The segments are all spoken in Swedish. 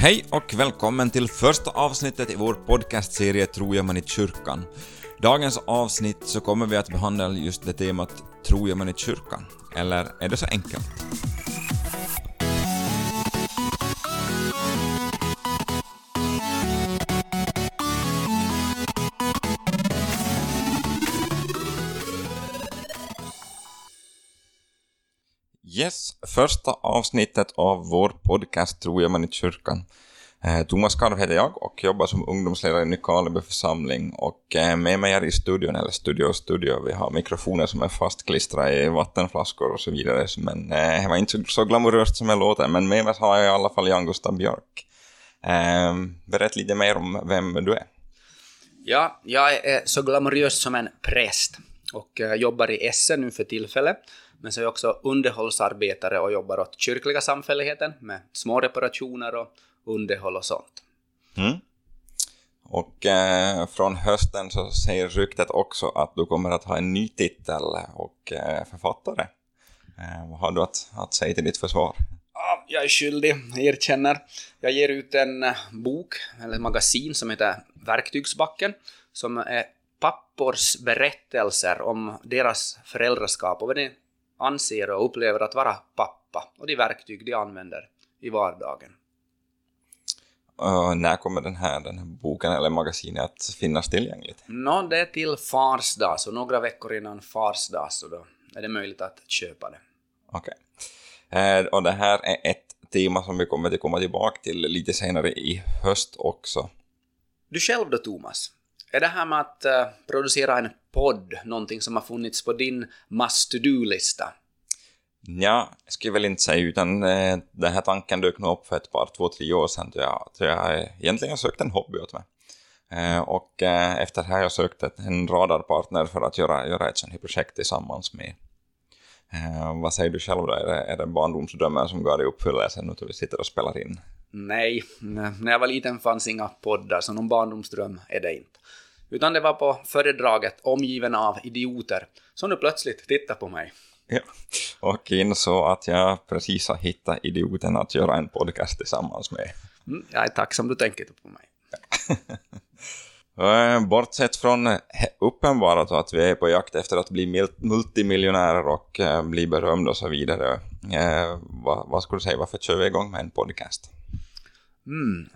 Hej och välkommen till första avsnittet i vår podcastserie Tror jag man i kyrkan. Dagens avsnitt så kommer vi att behandla just det temat Tror jag man i kyrkan? Eller är det så enkelt? Yes, första avsnittet av vår podcast Tror jag man i kyrkan. Eh, Thomas Karv heter jag och jobbar som ungdomsledare i Nykarleby församling och eh, med mig här i studion, eller studio och studio, vi har mikrofoner som är fastklistrade i vattenflaskor och så vidare, men eh, det var inte så glamoröst som det låter, men med mig har jag i alla fall Jan Gustav Björk. Berätta lite mer om vem du är. Ja, jag är så glamorös som en präst och jobbar i Essen nu för tillfället. Men så är jag också underhållsarbetare och jobbar åt kyrkliga samfälligheten med små reparationer och underhåll och sånt. Mm. Och eh, från hösten så säger ryktet också att du kommer att ha en ny titel och eh, författare. Eh, vad har du att, att säga till ditt försvar? Ja, jag är skyldig, jag erkänner. Jag ger ut en eh, bok, eller magasin, som heter Verktygsbacken, som är pappors berättelser om deras föräldraskap och vad det anser och upplever att vara pappa och de verktyg de använder i vardagen. Uh, när kommer den här, den här boken eller magasinet att finnas tillgängligt? Nå, no, det är till Fars dag, så några veckor innan Fars dag, så då är det möjligt att köpa det. Okej. Okay. Uh, och det här är ett tema som vi kommer att komma tillbaka till lite senare i höst också. Du själv då, Thomas? Är det här med att eh, producera en podd någonting som har funnits på din must-to-do-lista? Ja, jag skulle väl inte säga, utan eh, den här tanken dök nog upp för ett par, två, tre år sedan då jag, då jag egentligen sökte en hobby åt mig. Eh, och eh, efter det här har jag sökt en radarpartner för att göra, göra ett sånt här projekt tillsammans med. Eh, vad säger du själv då? Är det, är det barndomsdrömmar som går i uppfyllelse nu när vi sitter och spelar in? Nej, när jag var liten fanns inga poddar, så någon barndomsdröm är det inte. Utan det var på föredraget omgiven av idioter som nu plötsligt tittade på mig. Ja, och insåg att jag precis har hittat idioten att göra en podcast tillsammans med. Mm, jag är tacksam du tänker på mig. Eh, bortsett från uppenbarat att vi är på jakt efter att bli multimiljonärer och eh, bli berömda och så vidare. Eh, vad, vad skulle du säga, varför kör vi igång med en podcast? Mm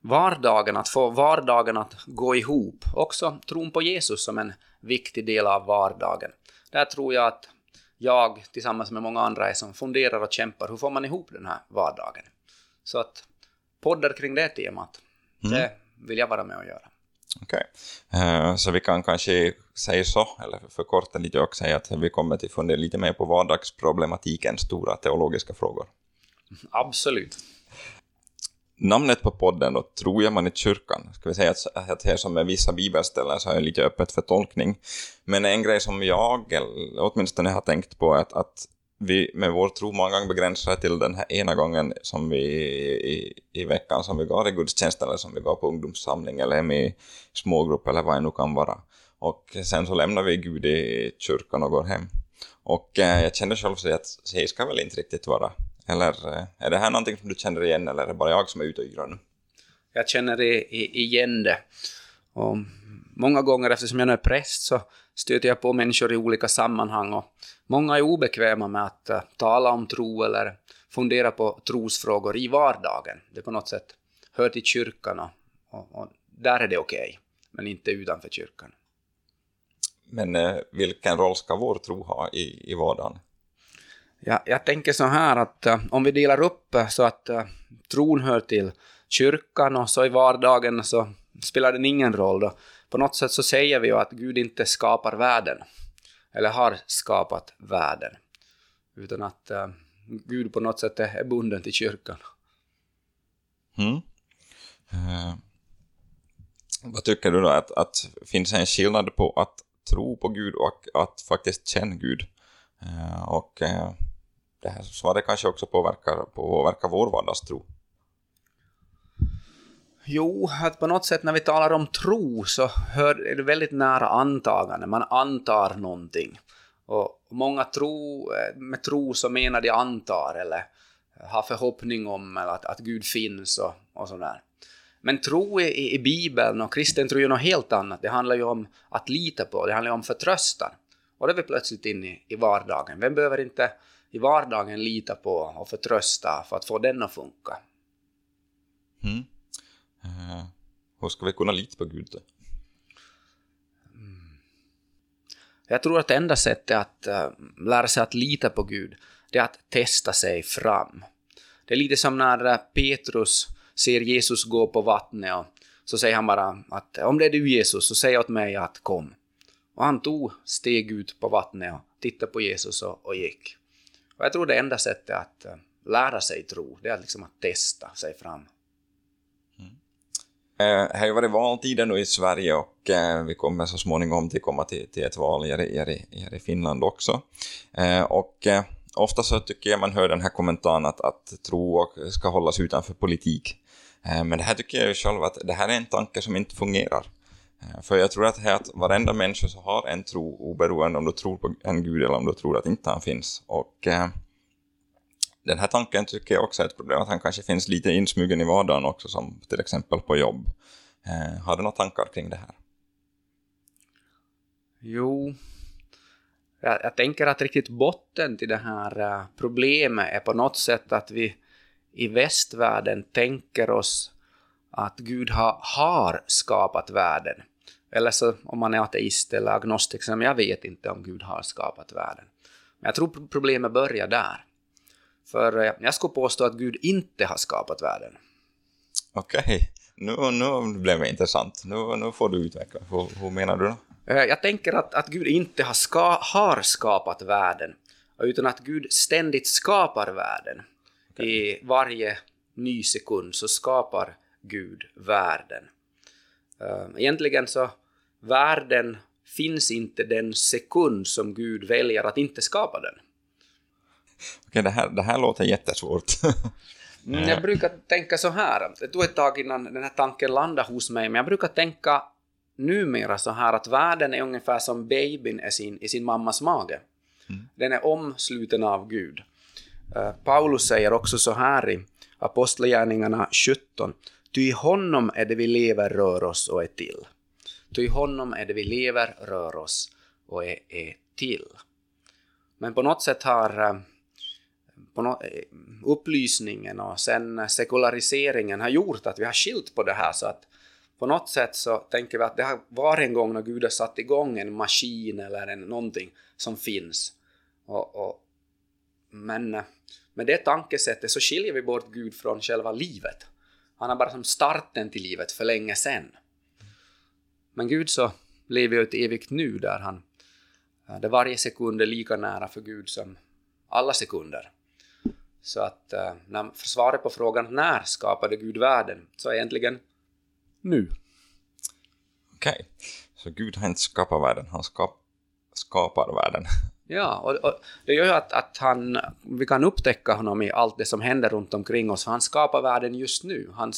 vardagen, att få vardagen att gå ihop. Också tron på Jesus som en viktig del av vardagen. Där tror jag att jag tillsammans med många andra är som funderar och kämpar. Hur får man ihop den här vardagen? Så att poddar kring det temat, mm. det vill jag vara med och göra. Okej, okay. eh, så vi kan kanske säga så, eller förkorta lite och säga att vi kommer att fundera lite mer på vardagsproblematiken, stora teologiska frågor. Absolut namnet på podden då, tror jag man i kyrkan. Ska vi säga att, att här som med vissa bibelställen så är det lite öppet för tolkning. Men en grej som jag, eller åtminstone har tänkt på, är att, att vi med vår tro många gånger begränsar till den här ena gången som vi i, i veckan som vi går i gudstjänst eller som vi går på ungdomssamling eller hem i smågrupp eller vad det nu kan vara. Och sen så lämnar vi Gud i kyrkan och går hem. Och eh, jag känner själv så att det ska väl inte riktigt vara eller eh, är det här någonting som du känner igen eller är det bara jag som är ute och yrar nu? Jag känner igen det. Och många gånger eftersom jag nu är präst så stöter jag på människor i olika sammanhang och många är obekväma med att uh, tala om tro eller fundera på trosfrågor i vardagen. Det på något sätt hör till kyrkan och, och, och där är det okej, okay, men inte utanför kyrkan. Men uh, vilken roll ska vår tro ha i, i vardagen? Ja, jag tänker så här att uh, om vi delar upp uh, så att uh, tron hör till kyrkan och så i vardagen så spelar den ingen roll då. På något sätt så säger vi ju att Gud inte skapar världen, eller har skapat världen, utan att uh, Gud på något sätt är bunden till kyrkan. Mm. Uh, vad tycker du då att, att finns det en skillnad på att tro på Gud och att faktiskt känna Gud? Uh, och det här svaret kanske också påverkar, påverkar vår vardagstro. Jo, att på något sätt när vi talar om tro så hör, är det väldigt nära antagande. Man antar någonting. Och många tro, eh, med tro så menar de antar eller har förhoppning om eller att, att Gud finns och, och sådär. Men tro i, i Bibeln och kristen tro är något helt annat. Det handlar ju om att lita på, det handlar ju om förtröstan. Och då är vi plötsligt inne i, i vardagen. Vem behöver inte i vardagen lita på och förtrösta för att få den att funka? Mm. Uh, hur ska vi kunna lita på Gud då? Mm. Jag tror att det enda sättet att uh, lära sig att lita på Gud, det är att testa sig fram. Det är lite som när uh, Petrus ser Jesus gå på vattnet och så säger han bara att om det är du Jesus så säg åt mig att kom. Och han tog steg ut på vattnet och tittade på Jesus och, och gick. Och jag tror det enda sättet att eh, lära sig tro, det är liksom att testa sig fram. Mm. Eh, det har ju varit valtider nu i Sverige och eh, vi kommer så småningom till komma till, till ett val här, här, här i Finland också. Eh, och eh, ofta så tycker jag man hör den här kommentaren att, att tro ska hållas utanför politik. Eh, men det här tycker jag ju själv att det här är en tanke som inte fungerar. Eh, för jag tror att, här att varenda människa så har en tro oberoende om du tror på en gud eller om du tror att inte han finns. Och eh, den här tanken tycker jag också är ett problem, att han kanske finns lite insmugen i vardagen också, som till exempel på jobb. Eh, har du några tankar kring det här? Jo, jag, jag tänker att riktigt botten till det här uh, problemet är på något sätt att vi i västvärlden tänker oss att Gud har, har skapat världen. Eller så om man är ateist eller agnostiker, men jag vet inte om Gud har skapat världen. Men jag tror problemet börjar där. För eh, jag skulle påstå att Gud inte har skapat världen. Okej, okay. nu, nu blev det intressant. Nu, nu får du utveckla. Hur, hur menar du då? Eh, jag tänker att, att Gud inte har, ska, har skapat världen, utan att Gud ständigt skapar världen. Okay. I varje ny sekund så skapar Gud världen. Eh, egentligen så, världen finns inte den sekund som Gud väljer att inte skapa den. Okej, det här, det här låter jättesvårt. Mm, jag brukar tänka så här, det tog ett tag innan den här tanken landade hos mig, men jag brukar tänka numera så här att världen är ungefär som babyn i sin, i sin mammas mage. Mm. Den är omsluten av Gud. Uh, Paulus säger också så här i Apostlagärningarna 17. Ty i honom är det vi lever, rör oss och är till. Ty i honom är det vi lever, rör oss och är, är till. Men på något sätt har eh, på no eh, upplysningen och sen sekulariseringen har gjort att vi har skilt på det här så att på något sätt så tänker vi att det har varit en gång när Gud har satt igång en maskin eller en, någonting som finns. Och, och, men eh, med det tankesättet så skiljer vi bort Gud från själva livet. Han har bara som starten till livet för länge sen. Men Gud så lever ju ett evigt nu där han, eh, där varje sekund är lika nära för Gud som alla sekunder. Så att eh, när svaret på frågan när skapade Gud världen så är egentligen nu. Okej, okay. så Gud har inte skapat världen, han skap, skapar världen. Ja, och, och, det gör ju att, att han, vi kan upptäcka honom i allt det som händer runt omkring oss. Han skapar världen just nu. Han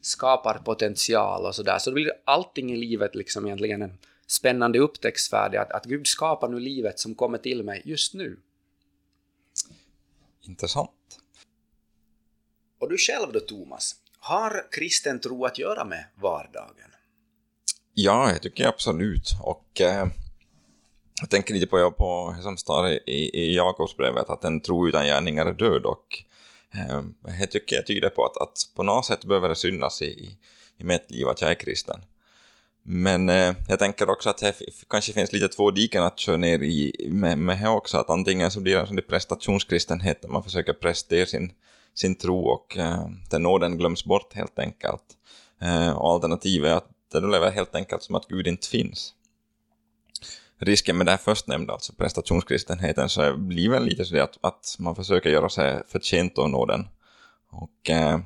skapar potential och sådär. Så det blir allting i livet liksom egentligen en spännande upptäcktsfärdig. Att, att Gud skapar nu livet som kommer till mig just nu. Intressant. Och du själv då, Thomas? Har kristen tro att göra med vardagen? Ja, jag tycker absolut. Och eh, jag tänker lite på, på som står i, i Jakobsbrevet, att en tro utan gärningar är död. Och eh, jag tycker jag tyder på att, att på något sätt behöver det synas i, i mitt liv att jag är kristen. Men eh, jag tänker också att det kanske finns lite två diken att köra ner i med, med här också, att antingen så blir det en sån prestationskristenhet där man försöker prestera sin sin tro och eh, den nåden glöms bort helt enkelt. Eh, och alternativet är att det lever helt enkelt som att Gud inte finns. Risken med det här förstnämnda, alltså prestationskristenheten, så blir väl lite så att, att man försöker göra sig förtjänt av nåden. Och eh,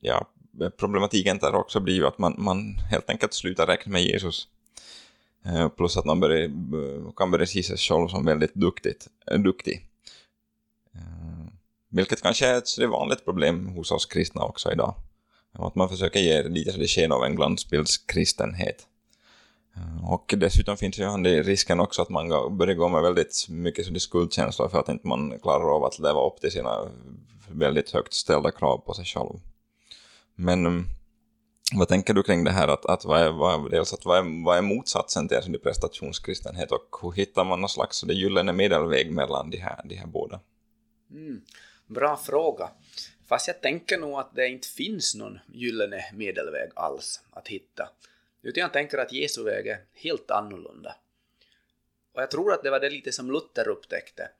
ja, problematiken där också blir ju att man, man helt enkelt slutar räkna med Jesus. Eh, plus att man börjar, eh, kan börja se sig själv som väldigt duktigt, eh, duktig. Eh, vilket kanske är ett vanligt problem hos oss kristna också idag. Att man försöker ge lite så det sken av en glansbildskristenhet. kristenhet. Eh, och dessutom finns ju risken också att man börjar gå med väldigt mycket skuldkänslor för att inte man klarar av att leva upp till sina väldigt högt ställda krav på sig själv. Men mm, vad tänker du kring det här att, att, vad, är, vad, dels att vad, är, vad är motsatsen till alltså prestationskristenhet och hur hittar man någon slags det gyllene medelväg mellan de här, de här båda? Mm, bra fråga. Fast jag tänker nog att det inte finns någon gyllene medelväg alls att hitta. Utan jag tänker att Jesu väg är helt annorlunda. Och jag tror att det var det lite som Luther upptäckte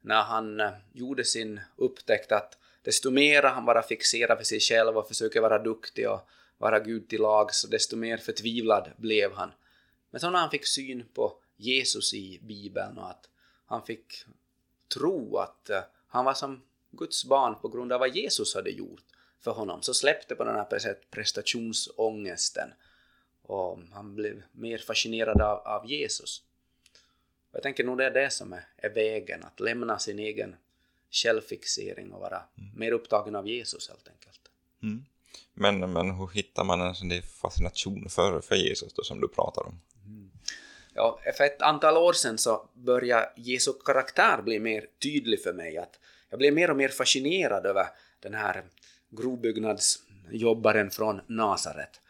när han eh, gjorde sin upptäckt att desto mer han bara fixerar för sig själv och försöker vara duktig och vara Gud till lags, desto mer förtvivlad blev han. Men så när han fick syn på Jesus i Bibeln och att han fick tro att eh, han var som Guds barn på grund av vad Jesus hade gjort för honom, så släppte på den här prestationsångesten och han blev mer fascinerad av, av Jesus. Jag tänker nog det är det som är, är vägen, att lämna sin egen självfixering och vara mm. mer upptagen av Jesus helt enkelt. Mm. Men, men hur hittar man en sån fascination för, för Jesus då som du pratar om? Mm. Ja, för ett antal år sedan så började Jesu karaktär bli mer tydlig för mig. Att jag blev mer och mer fascinerad över den här grobyggnadsjobbaren från Nasaret.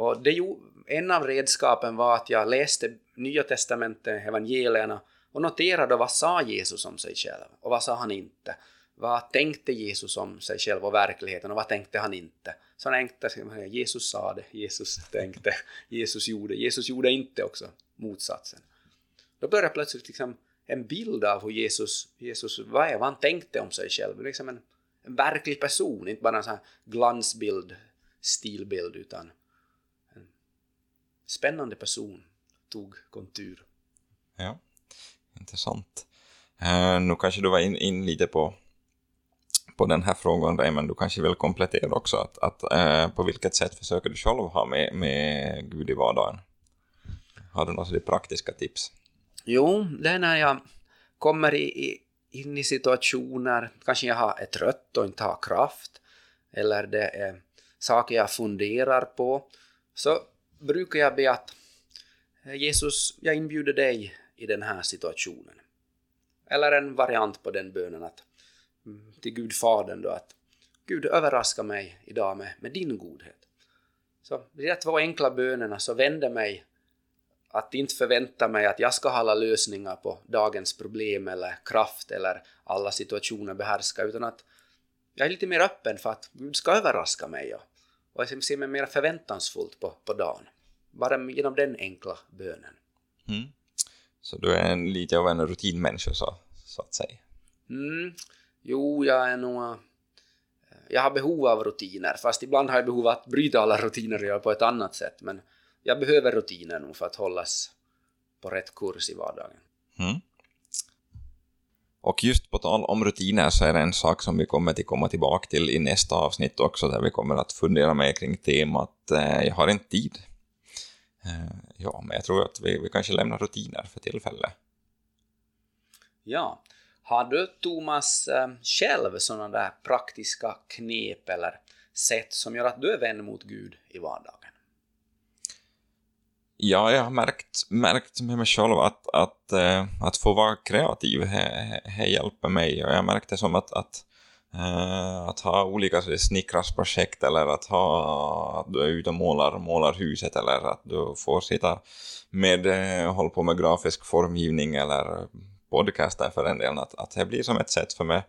Och det, en av redskapen var att jag läste Nya Testamentet, evangelierna, och noterade vad sa Jesus om sig själv och vad sa han inte. Vad tänkte Jesus om sig själv och verkligheten och vad tänkte han inte? Så han tänkte, Jesus sa det, Jesus tänkte, Jesus gjorde, Jesus gjorde inte också motsatsen. Då började plötsligt liksom en bild av hur Jesus, Jesus vad är, vad han tänkte om sig själv. Liksom en, en verklig person, inte bara en sån här glansbild, stilbild, utan spännande person tog kontur. Ja, intressant. Uh, nu kanske du var in, in lite på på den här frågan, men du kanske vill komplettera också att, att eh, på vilket sätt försöker du själv ha med, med Gud i vardagen? Har du några praktiska tips? Jo, det är när jag kommer i, i, in i situationer, kanske jag har är trött och inte har kraft, eller det är saker jag funderar på, så brukar jag be att eh, Jesus, jag inbjuder dig i den här situationen. Eller en variant på den bönen att mm, till Gud Fadern då att Gud överraska mig idag med, med din godhet. Så de där två enkla bönerna så vänder mig att inte förvänta mig att jag ska ha alla lösningar på dagens problem eller kraft eller alla situationer behärska utan att jag är lite mer öppen för att Gud ska överraska mig och, och jag ser mig mer förväntansfullt på, på dagen. Bara genom den enkla bönen. Mm. Så du är en, lite av en rutinmänniska så, så att säga? Mm. Jo, jag är nog... Eh, jag har behov av rutiner, fast ibland har jag behov av att bryta alla rutiner och göra på ett annat sätt. Men jag behöver rutiner nog för att hållas på rätt kurs i vardagen. Mm. Och just på tal om rutiner så är det en sak som vi kommer att komma tillbaka till i nästa avsnitt också, där vi kommer att fundera mer kring temat eh, “Jag har inte tid”. Eh, ja, men jag tror att vi, vi kanske lämnar rutiner för tillfället. Ja, har du, Thomas, eh, själv sådana där praktiska knep eller sätt som gör att du är vän mot Gud i vardagen? Ja, jag har märkt, märkt med mig själv att, att, äh, att få vara kreativ, det hjälper mig. Och jag märkte som att, att, äh, att ha olika snickrasprojekt eller att ha att du är ute och målar, målar huset eller att du får sitta med, äh, hålla på med grafisk formgivning eller podcaster för en del, att, att det blir som ett sätt för mig,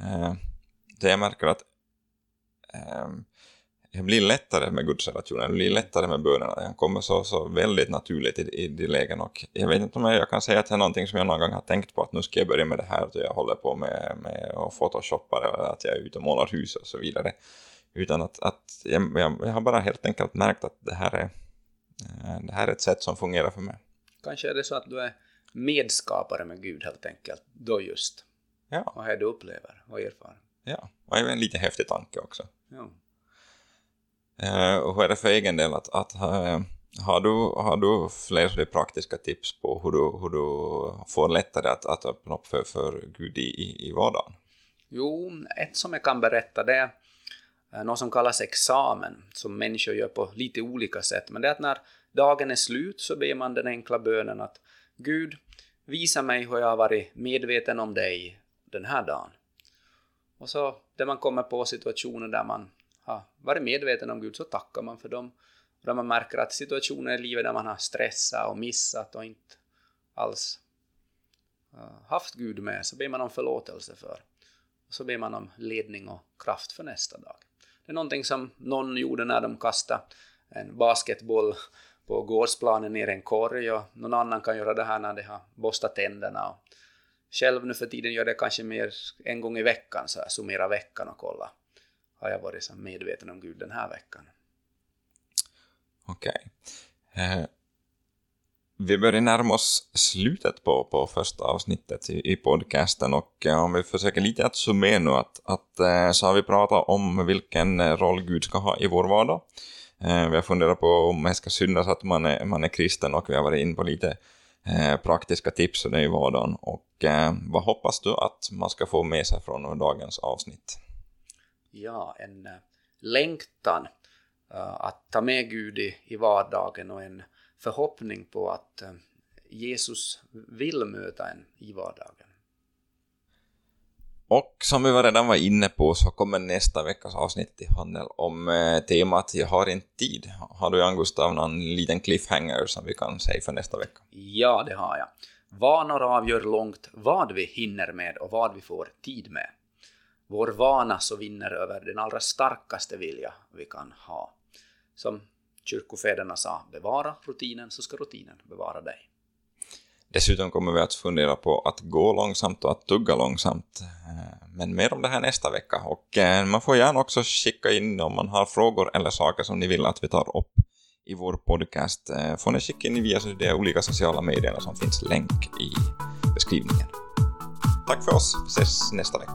eh, jag märker att det blir lättare med gudsrelationen, det blir lättare med bönerna, jag kommer så, så väldigt naturligt i, i de lägen och jag vet inte om jag, jag kan säga att det är någonting som jag någon gång har tänkt på att nu ska jag börja med det här, att jag håller på med, med att photoshoppa eller att jag är ute och målar hus och så vidare. Utan att, att jag, jag, jag har bara helt enkelt märkt att det här är, eh, det här är ett sätt som fungerar för mig. Kanske är det så att du är medskapare med Gud helt enkelt, då just. Ja. Vad är det du upplever och erfar. Ja, och en lite häftig tanke också. Ja. Uh, och vad är det för egen del att, att eh, har, du, har du fler praktiska tips på hur du, hur du får lättare att, att öppna upp för, för Gud i, i vardagen? Jo, ett som jag kan berätta det är eh, något som kallas examen, som människor gör på lite olika sätt. Men det är att när dagen är slut så ber man den enkla bönen att Gud, visa mig hur jag har varit medveten om dig den här dagen. Och så där man kommer på situationer där man har varit medveten om Gud så tackar man för dem. Och där man märker att situationer i livet där man har stressat och missat och inte alls eh, haft Gud med så ber man om förlåtelse för. Och så ber man om ledning och kraft för nästa dag. Det är någonting som någon gjorde när de kastade en basketboll på gårdsplanen ner i en korg och någon annan kan göra det här när de har borstat tänderna. Och själv nu för tiden gör det kanske mer en gång i veckan, så här, summera veckan och kolla. Har jag varit så medveten om Gud den här veckan? Okej. Okay. Eh, vi börjar närma oss slutet på, på första avsnittet i, i podcasten och eh, om vi försöker lite att summera nu att, att eh, så har vi pratat om vilken eh, roll Gud ska ha i vår vardag. Eh, vi har funderat på om man ska synas att man är, man är kristen och vi har varit in på lite eh, praktiska tips och det i vardagen. Och eh, vad hoppas du att man ska få med sig från dagens avsnitt? Ja, en längtan att ta med Gud i, i vardagen och en förhoppning på att Jesus vill möta en i vardagen. Och som vi redan var inne på så kommer nästa veckas avsnitt i handel om eh, temat Jag har inte tid. Har du Jan Gustav någon liten cliffhanger som vi kan säga för nästa vecka? Ja, det har jag. Vanor avgör långt vad vi hinner med och vad vi får tid med. Vår vana så vinner över den allra starkaste vilja vi kan ha. Som kyrkofäderna sa, bevara rutinen så ska rutinen bevara dig. Dessutom kommer vi att fundera på att gå långsamt och att tugga långsamt. Men mer om det här nästa vecka. Och eh, man får gärna också skicka in om man har frågor eller saker som ni vill att vi tar upp i vår podcast. Eh, får ni skicka in via de olika sociala medierna som finns länk i beskrivningen. Tack för oss, vi ses nästa vecka.